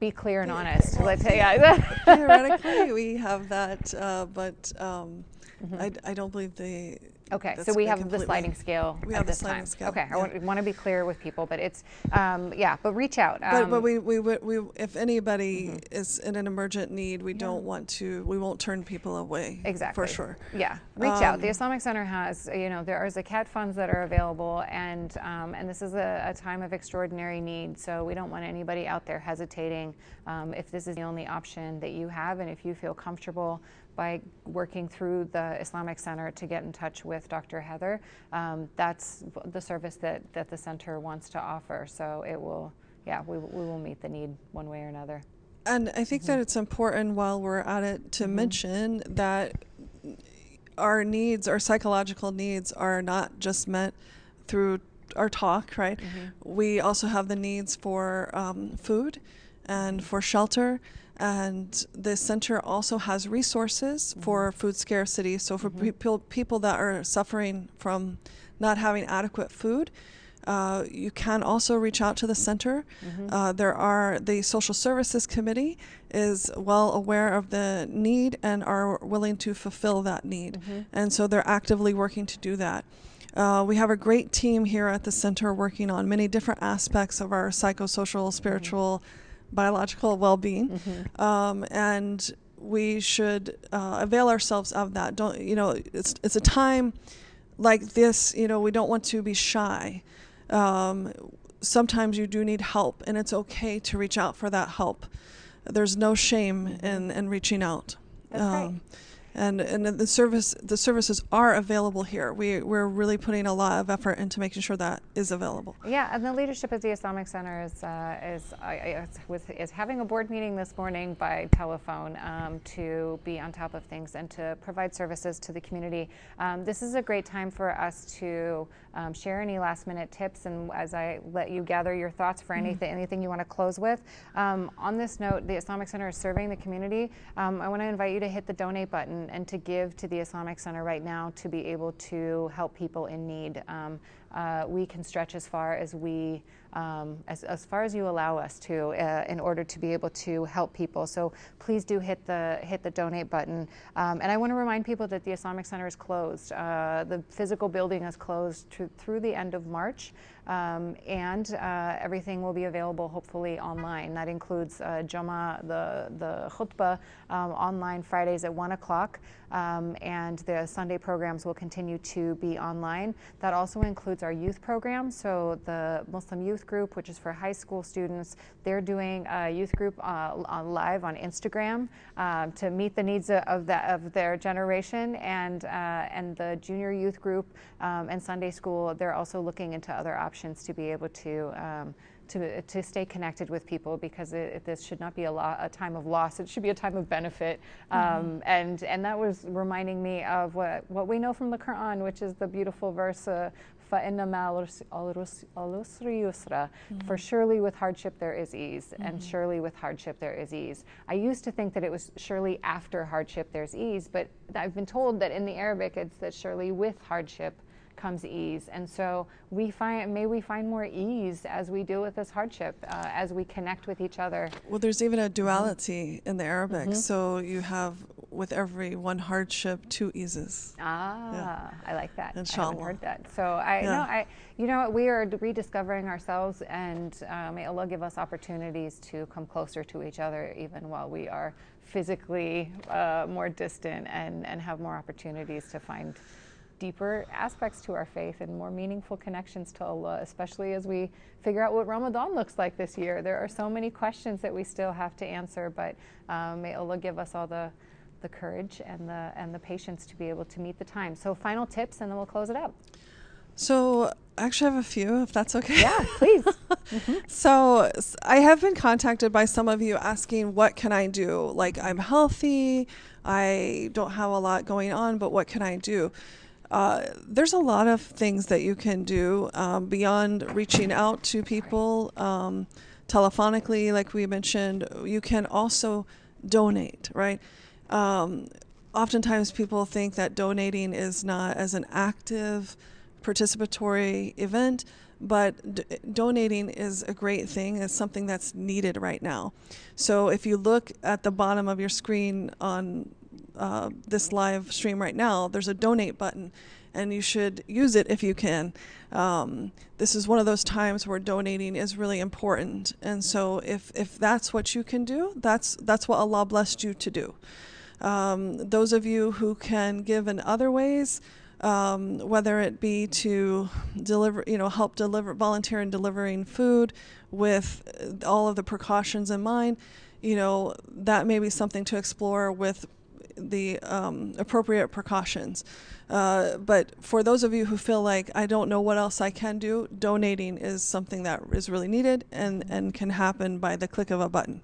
Be clear and honest. well, Let's say, yeah. theoretically, we have that, uh, but um, Mm-hmm. I, I don't believe they. Okay, so we have the sliding scale We at have the this sliding time. scale, Okay, I yeah. want, want to be clear with people, but it's, um, yeah, but reach out. But, Um, but we, we, we, we, if anybody Mm-hmm. is in an emergent need, we don't want to, we won't turn people away. Exactly. For sure. Yeah, reach out. The Um, Islamic Center has, you know, there are zakat funds that are available, and um, and this is a, a time of extraordinary need. So we don't want anybody out there hesitating. Um, if this is the only option that you have, and if you feel comfortable by working through the Islamic Center to get in touch with Dr. Heather. Um, that's the service that, that the center wants to offer. So it will, yeah, we, we will meet the need one way or another. And I think that it's important while we're at it to mention that our needs, our psychological needs, are not just met through our talk, right? We also have the needs for um, food and for shelter. And the center also has resources for food scarcity. So, for people, people that are suffering from not having adequate food, uh, you can also reach out to the center. Uh, there are the social services committee is well aware of the need and are willing to fulfill that need, and so they're actively working to do that. Uh, we have a great team here at the center working on many different aspects of our psychosocial, spiritual, biological well-being, um, and we should uh, avail ourselves of that. Don't you know? It's it's a time like this. You know, we don't want to be shy. Um, sometimes you do need help, and it's okay to reach out for that help. There's no shame in in reaching out. That's right. And and the service the services are available here. We we're really putting a lot of effort into making sure that is available. Yeah, and the leadership of the Islamic Center is uh, is, uh, is is having a board meeting this morning by telephone um, to be on top of things and to provide services to the community. Um, this is a great time for us to um, share any last minute tips, and as I let you gather your thoughts for anything anything you want to close with. Um, on this note, the Islamic Center is serving the community. Um, I want to invite you to hit the donate button and to give to the Islamic Center right now to be able to help people in need. Um, uh, we can stretch as far as we um, as, as far as you allow us to uh, in order to be able to help people. So please do hit the hit the donate button. Um, and I want to remind people that the Islamic Center is closed. Uh, the physical building is closed to, through the end of March. Um, and uh, everything will be available hopefully online. That includes uh, Jama, the, the khutbah, um, online Fridays at 1 o'clock, um, and the Sunday programs will continue to be online. That also includes our youth program. So, the Muslim Youth Group, which is for high school students, they're doing a youth group uh, on live on Instagram um, to meet the needs of, that, of their generation, and, uh, and the junior youth group um, and Sunday school, they're also looking into other options options to be able to um, to, to stay connected with people because it, this should not be a, lo- a, time of loss. It should be a time of benefit. Um, mm-hmm. and, and that was reminding me of what, what we know from the Quran, which is the beautiful verse, uh, Mm-hmm. For surely with hardship there is ease, mm-hmm. and surely with hardship there is ease. I used to think that it was surely after hardship there's ease, but I've been told that in the Arabic it's that surely with hardship comes ease. And so we find, may we find more ease as we deal with this hardship, uh, as we connect with each other. Well, there's even a duality in the Arabic. Mm-hmm. So you have with every one hardship, two eases. Ah, yeah. I like that. Inshallah. I haven't heard that. So I yeah. know I, you know, we are rediscovering ourselves, and uh, may Allah give us opportunities to come closer to each other, even while we are physically uh, more distant, and and have more opportunities to find deeper aspects to our faith and more meaningful connections to Allah, especially as we figure out what Ramadan looks like this year. There are so many questions that we still have to answer, but um, may Allah give us all the the courage and the and the patience to be able to meet the time. So final tips and then we'll close it up. So I actually have a few if that's okay. Yeah, please. mm-hmm. So I have been contacted by some of you asking what can I do? Like I'm healthy, I don't have a lot going on, but what can I do? Uh, there's a lot of things that you can do um, beyond reaching out to people um, telephonically, like we mentioned. You can also donate, right? Um, oftentimes people think that donating is not as an active participatory event, but d- donating is a great thing. It's something that's needed right now. So if you look at the bottom of your screen on uh, this live stream right now, there's a donate button, and you should use it if you can. Um, this is one of those times where donating is really important, and so if if that's what you can do, that's that's what Allah blessed you to do. Um, those of you who can give in other ways, um, whether it be to deliver, you know, help deliver, volunteer in delivering food with all of the precautions in mind, you know, that may be something to explore with the um, appropriate precautions. Uh, but for those of you who feel like I don't know what else I can do, donating is something that is really needed and, and can happen by the click of a button.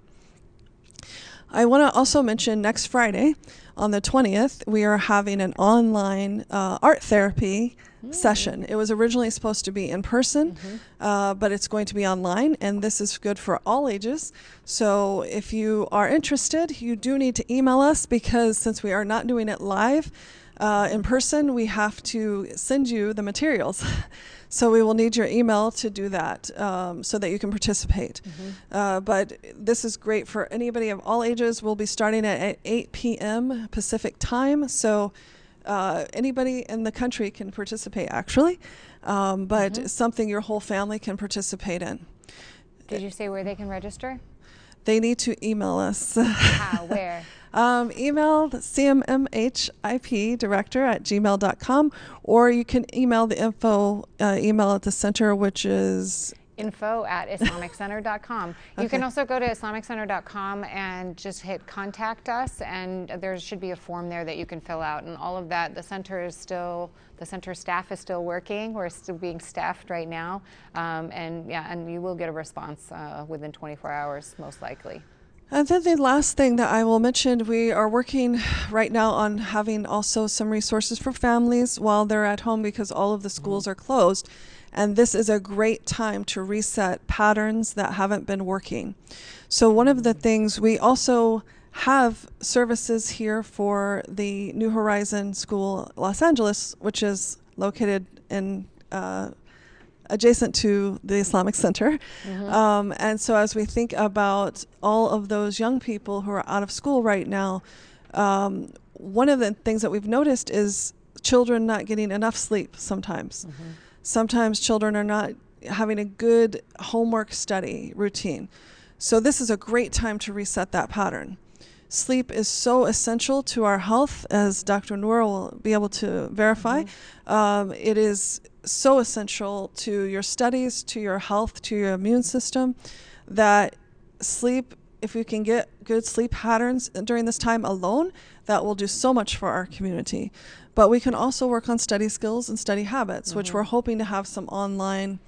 I want to also mention next Friday, on the 20th, we are having an online uh, art therapy Mm. session. It was originally supposed to be in person, Mhm. uh, but it's going to be online, and this is good for all ages. So if you are interested, you do need to email us because since we are not doing it live uh, in person, we have to send you the materials. so we will need your email to do that um, so that you can participate. Mhm. Uh, but this is great for anybody of all ages. We'll be starting at, at 8 p.m. Pacific time. So uh, anybody in the country can participate, actually, um, but Mhm. something your whole family can participate in. Did you say where they can register? They need to email us. How? Where? um, email the cmmhip director at gmail.com, or you can email the info uh, email at the center, which is info at islamiccenter.com. You can also go to islamiccenter.com and just hit contact us, and there should be a form there that you can fill out. And all of that, the center is still, the center staff is still working. We're still being staffed right now. Um, and yeah, and you will get a response uh, within 24 hours, most likely. And then the last thing that I will mention, we are working right now on having also some resources for families while they're at home because all of the schools are closed. And this is a great time to reset patterns that haven't been working. So, one of the things we also have services here for the New Horizon School Los Angeles, which is located in uh, adjacent to the Islamic Center. Um, and so, as we think about all of those young people who are out of school right now, um, one of the things that we've noticed is children not getting enough sleep sometimes. Sometimes children are not having a good homework study routine. So, this is a great time to reset that pattern. Sleep is so essential to our health, as Dr. Noor will be able to verify. Um, it is so essential to your studies, to your health, to your immune system, that sleep, if we can get good sleep patterns during this time alone, that will do so much for our community. But we can also work on study skills and study habits, which Mhm. we're hoping to have some online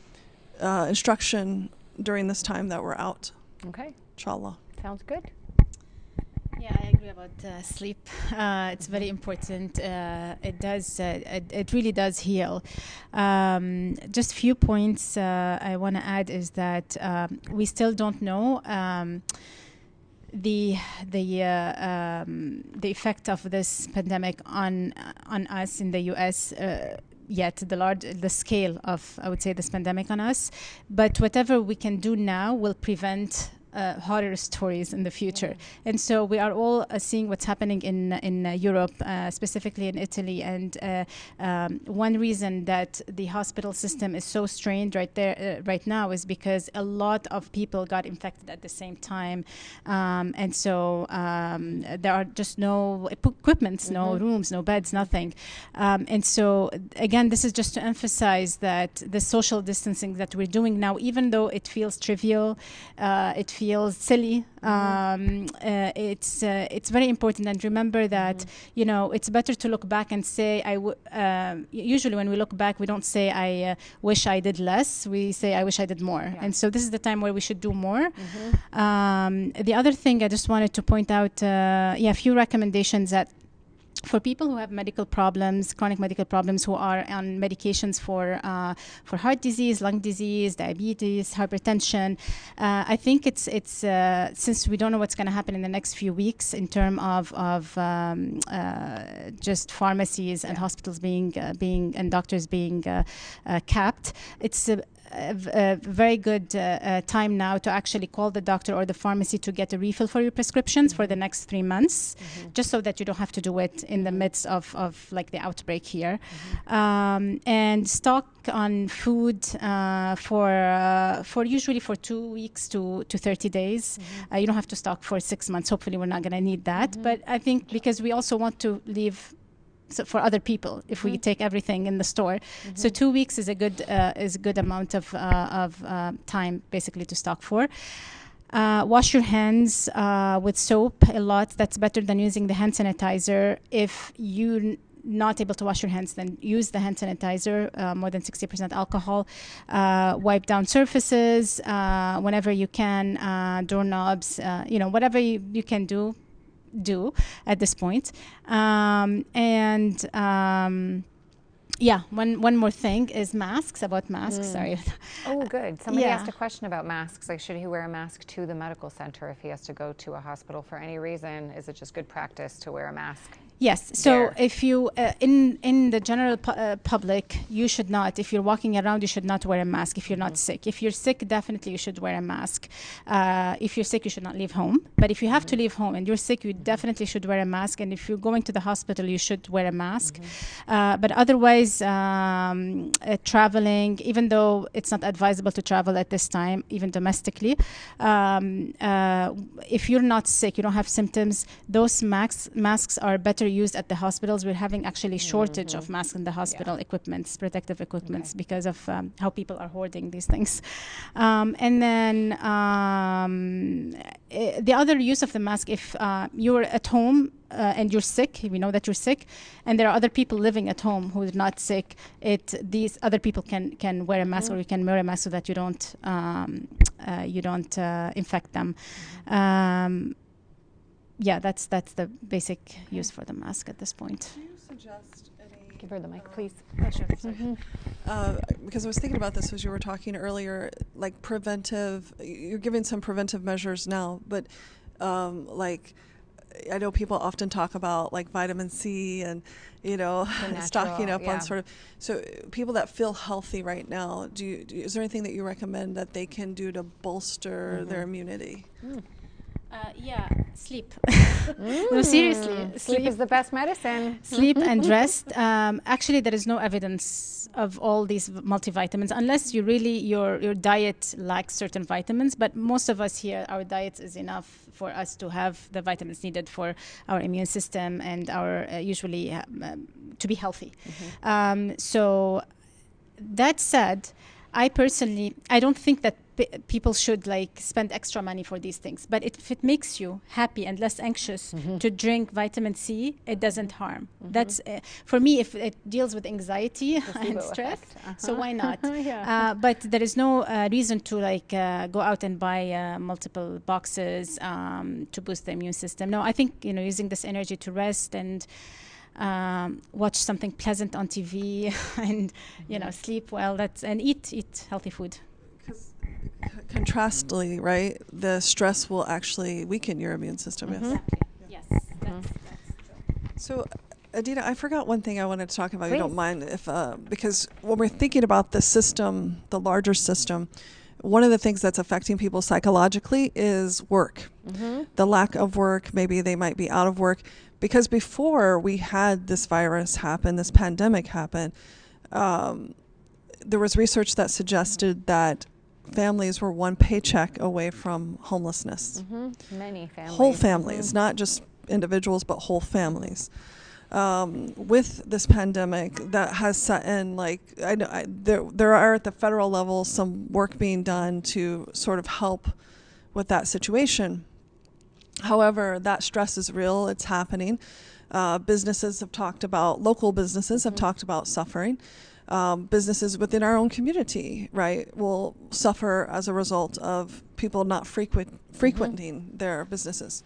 uh, instruction during this time that we're out, Okay, inshallah. sounds good. Yeah, I agree about uh, sleep. Uh, it's very important. Uh, it does. Uh, it, it really does heal. Um, just a few points uh, I want to add is that um, we still don't know. Um, the the uh, um, the effect of this pandemic on on us in the U.S. Yet the large the scale of I would say this pandemic on us, but whatever we can do now will prevent uh, horror stories in the future. And so we are all uh, seeing what's happening in in uh, Europe, uh, specifically in Italy. And uh, um, one reason that the hospital system is so strained right there uh, right now is because a lot of people got infected at the same time, um, and so um, there are just no equi- equipments, no Mhm. rooms, no beds, nothing. Um, and so again, this is just to emphasize that the social distancing that we're doing now, even though it feels trivial, uh, it feels silly. Um, uh, it's uh, it's very important, and remember that you know it's better to look back and say I. W- um, usually, when we look back, we don't say I uh, wish I did less. We say I wish I did more. Yeah. And so this is the time where we should do more. Mhm. Um, the other thing I just wanted to point out, uh, yeah, a few recommendations that for people who have medical problems, chronic medical problems, who are on medications for uh, for heart disease, lung disease, diabetes, hypertension, uh, I think it's it's uh, since we don't know what's going to happen in the next few weeks in terms of of um, uh, just pharmacies and hospitals being uh, being and doctors being uh, uh, capped. It's a, a v- a very good uh, uh, time now to actually call the doctor or the pharmacy to get a refill for your prescriptions for the next three months, just so that you don't have to do it in the midst of, of like the outbreak here. Um, and stock on food uh, for uh, for usually for two weeks to, to 30 days. Uh, you don't have to stock for six months. Hopefully, we're not going to need that. But I think because we also want to leave so for other people if we take everything in the store. So two weeks is a good uh, is a good amount of uh, of uh, time basically to stock for. Uh, wash your hands uh, with soap a lot. That's better than using the hand sanitizer. If you're not able to wash your hands, then use the hand sanitizer, uh, more than 60% alcohol. Uh, wipe down surfaces uh, whenever you can, uh, doorknobs, uh, you know, whatever you, you can do, do at this point. Um, and um, yeah, one, one more thing is masks, about masks, Mm. sorry. Oh, good. Somebody Yeah. asked a question about masks. Like, should he wear a mask to the medical center if he has to go to a hospital for any reason? Is it just good practice to wear a mask? Yes. So there. if you uh, in in the general pu- uh, public, you should not. If you're walking around, you should not wear a mask. If you're not sick, if you're sick, definitely you should wear a mask. Uh, if you're sick, you should not leave home. But if you have to leave home and you're sick, you definitely should wear a mask. And if you're going to the hospital, you should wear a mask. Uh, but otherwise, um, uh, traveling, even though it's not advisable to travel at this time, even domestically, um, uh, if you're not sick, you don't have symptoms, those masks masks are better used at the hospitals. We're having actually shortage of masks in the hospital equipments, protective equipments, because of um, how people are hoarding these things. Um, and then um, eh, the other use of the mask, if uh, you're at home uh, and you're sick, we know that you're sick, and there are other people living at home who are not sick. It these other people can can wear a mask or you can wear a mask so that you don't um, uh, you don't uh, infect them. Um, yeah, that's that's the basic use for the mask at this point. Do you suggest any? Give her the mic, please. Uh, because I was thinking about this as you were talking earlier, like preventive. You're giving some preventive measures now, but um, like I know people often talk about like vitamin C and you know The stocking up yeah. on sort of. So uh, people that feel healthy right now, do you, do, is there anything that you recommend that they can do to bolster their immunity? Uh, yeah, sleep. no, seriously, Mm, Sleep is the best medicine. sleep and rest. Um, actually, there is no evidence of all these multivitamins unless you really your your diet lacks certain vitamins. But most of us here, our diet is enough for us to have the vitamins needed for our immune system and our uh, usually um, um, to be healthy. Um, so that said, I personally I don't think that p- people should like spend extra money for these things. But if it makes you happy and less anxious to drink vitamin C, it doesn't harm. That's uh, for me. If it deals with anxiety and stress, effect. so why not? yeah. Uh, but there is no uh, reason to like uh, go out and buy uh, multiple boxes um, to boost the immune system. No, I think you know using this energy to rest and um, watch something pleasant on TV and you know sleep well. That's and eat eat healthy food. Because contrastly, right, the stress will actually weaken your immune system. Yes. Yes, Mm-hmm. that's, that's true. So, Adina, I forgot one thing I wanted to talk about. If you don't mind, if uh, because when we're thinking about the system, the larger system, one of the things that's affecting people psychologically is work. Mm-hmm. The lack of work. Maybe they might be out of work because before we had this virus happen, this pandemic happen, um, there was research that suggested that families were one paycheck away from homelessness Mm-hmm. Many families. whole families, not just individuals, but whole families. Um, with this pandemic that has set in, like I know I, there there are at the federal level some work being done to sort of help with that situation. However, that stress is real; it's happening. Uh, businesses have talked about local businesses have talked about suffering. Um, businesses within our own community, right, will suffer as a result of people not frequent frequenting their businesses.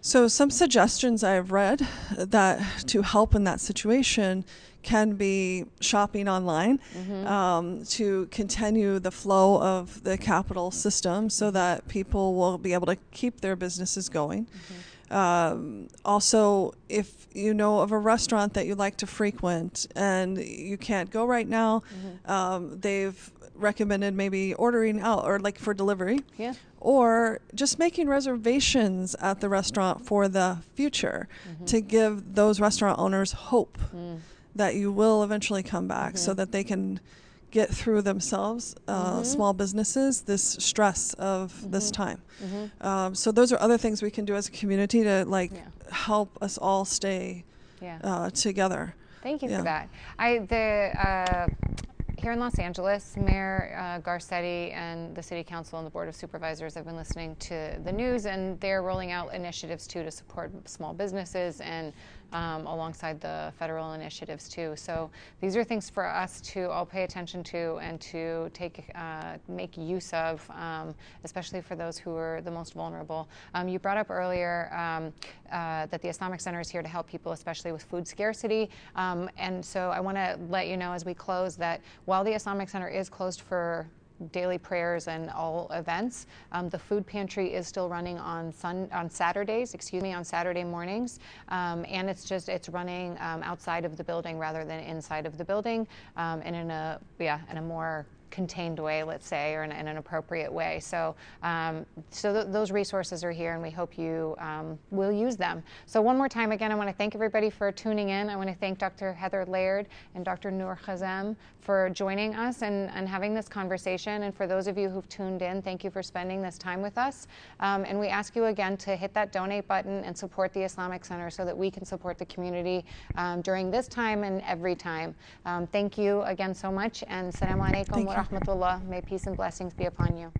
So, some suggestions I've read that to help in that situation can be shopping online um, to continue the flow of the capital system so that people will be able to keep their businesses going. Um, also, if you know of a restaurant that you like to frequent and you can't go right now, um, they've recommended maybe ordering out or like for delivery. Yeah. or just making reservations at the restaurant for the future to give those restaurant owners hope that you will eventually come back so that they can get through themselves, uh, small businesses, this stress of this time. Um, so those are other things we can do as a community to like Yeah. help us all stay Yeah. uh, together. Thank you Yeah. for that. I the uh, here in Los Angeles, Mayor uh, Garcetti and the City Council and the Board of Supervisors have been listening to the news, and they're rolling out initiatives too to support small businesses and um, alongside the federal initiatives too. So these are things for us to all pay attention to and to take uh, make use of, um, especially for those who are the most vulnerable. Um, you brought up earlier um, uh, that the Islamic Center is here to help people, especially with food scarcity. Um, and so I want to let you know as we close that while the Islamic Center is closed for daily prayers and all events. Um, the food pantry is still running on sun on Saturdays, excuse me, on Saturday mornings, um, and it's just it's running um, outside of the building rather than inside of the building, um, and in a yeah in a more contained way, let's say, or in, in an appropriate way. So, um, so th- those resources are here, and we hope you um, will use them. So, one more time, again, I want to thank everybody for tuning in. I want to thank Dr. Heather Laird and Dr. Noor Khazem for joining us and, and having this conversation. And for those of you who've tuned in, thank you for spending this time with us. Um, and we ask you again to hit that donate button and support the Islamic Center so that we can support the community um, during this time and every time. Um, thank you again so much, and salam alaikum rahmatullah. May peace and blessings be upon you.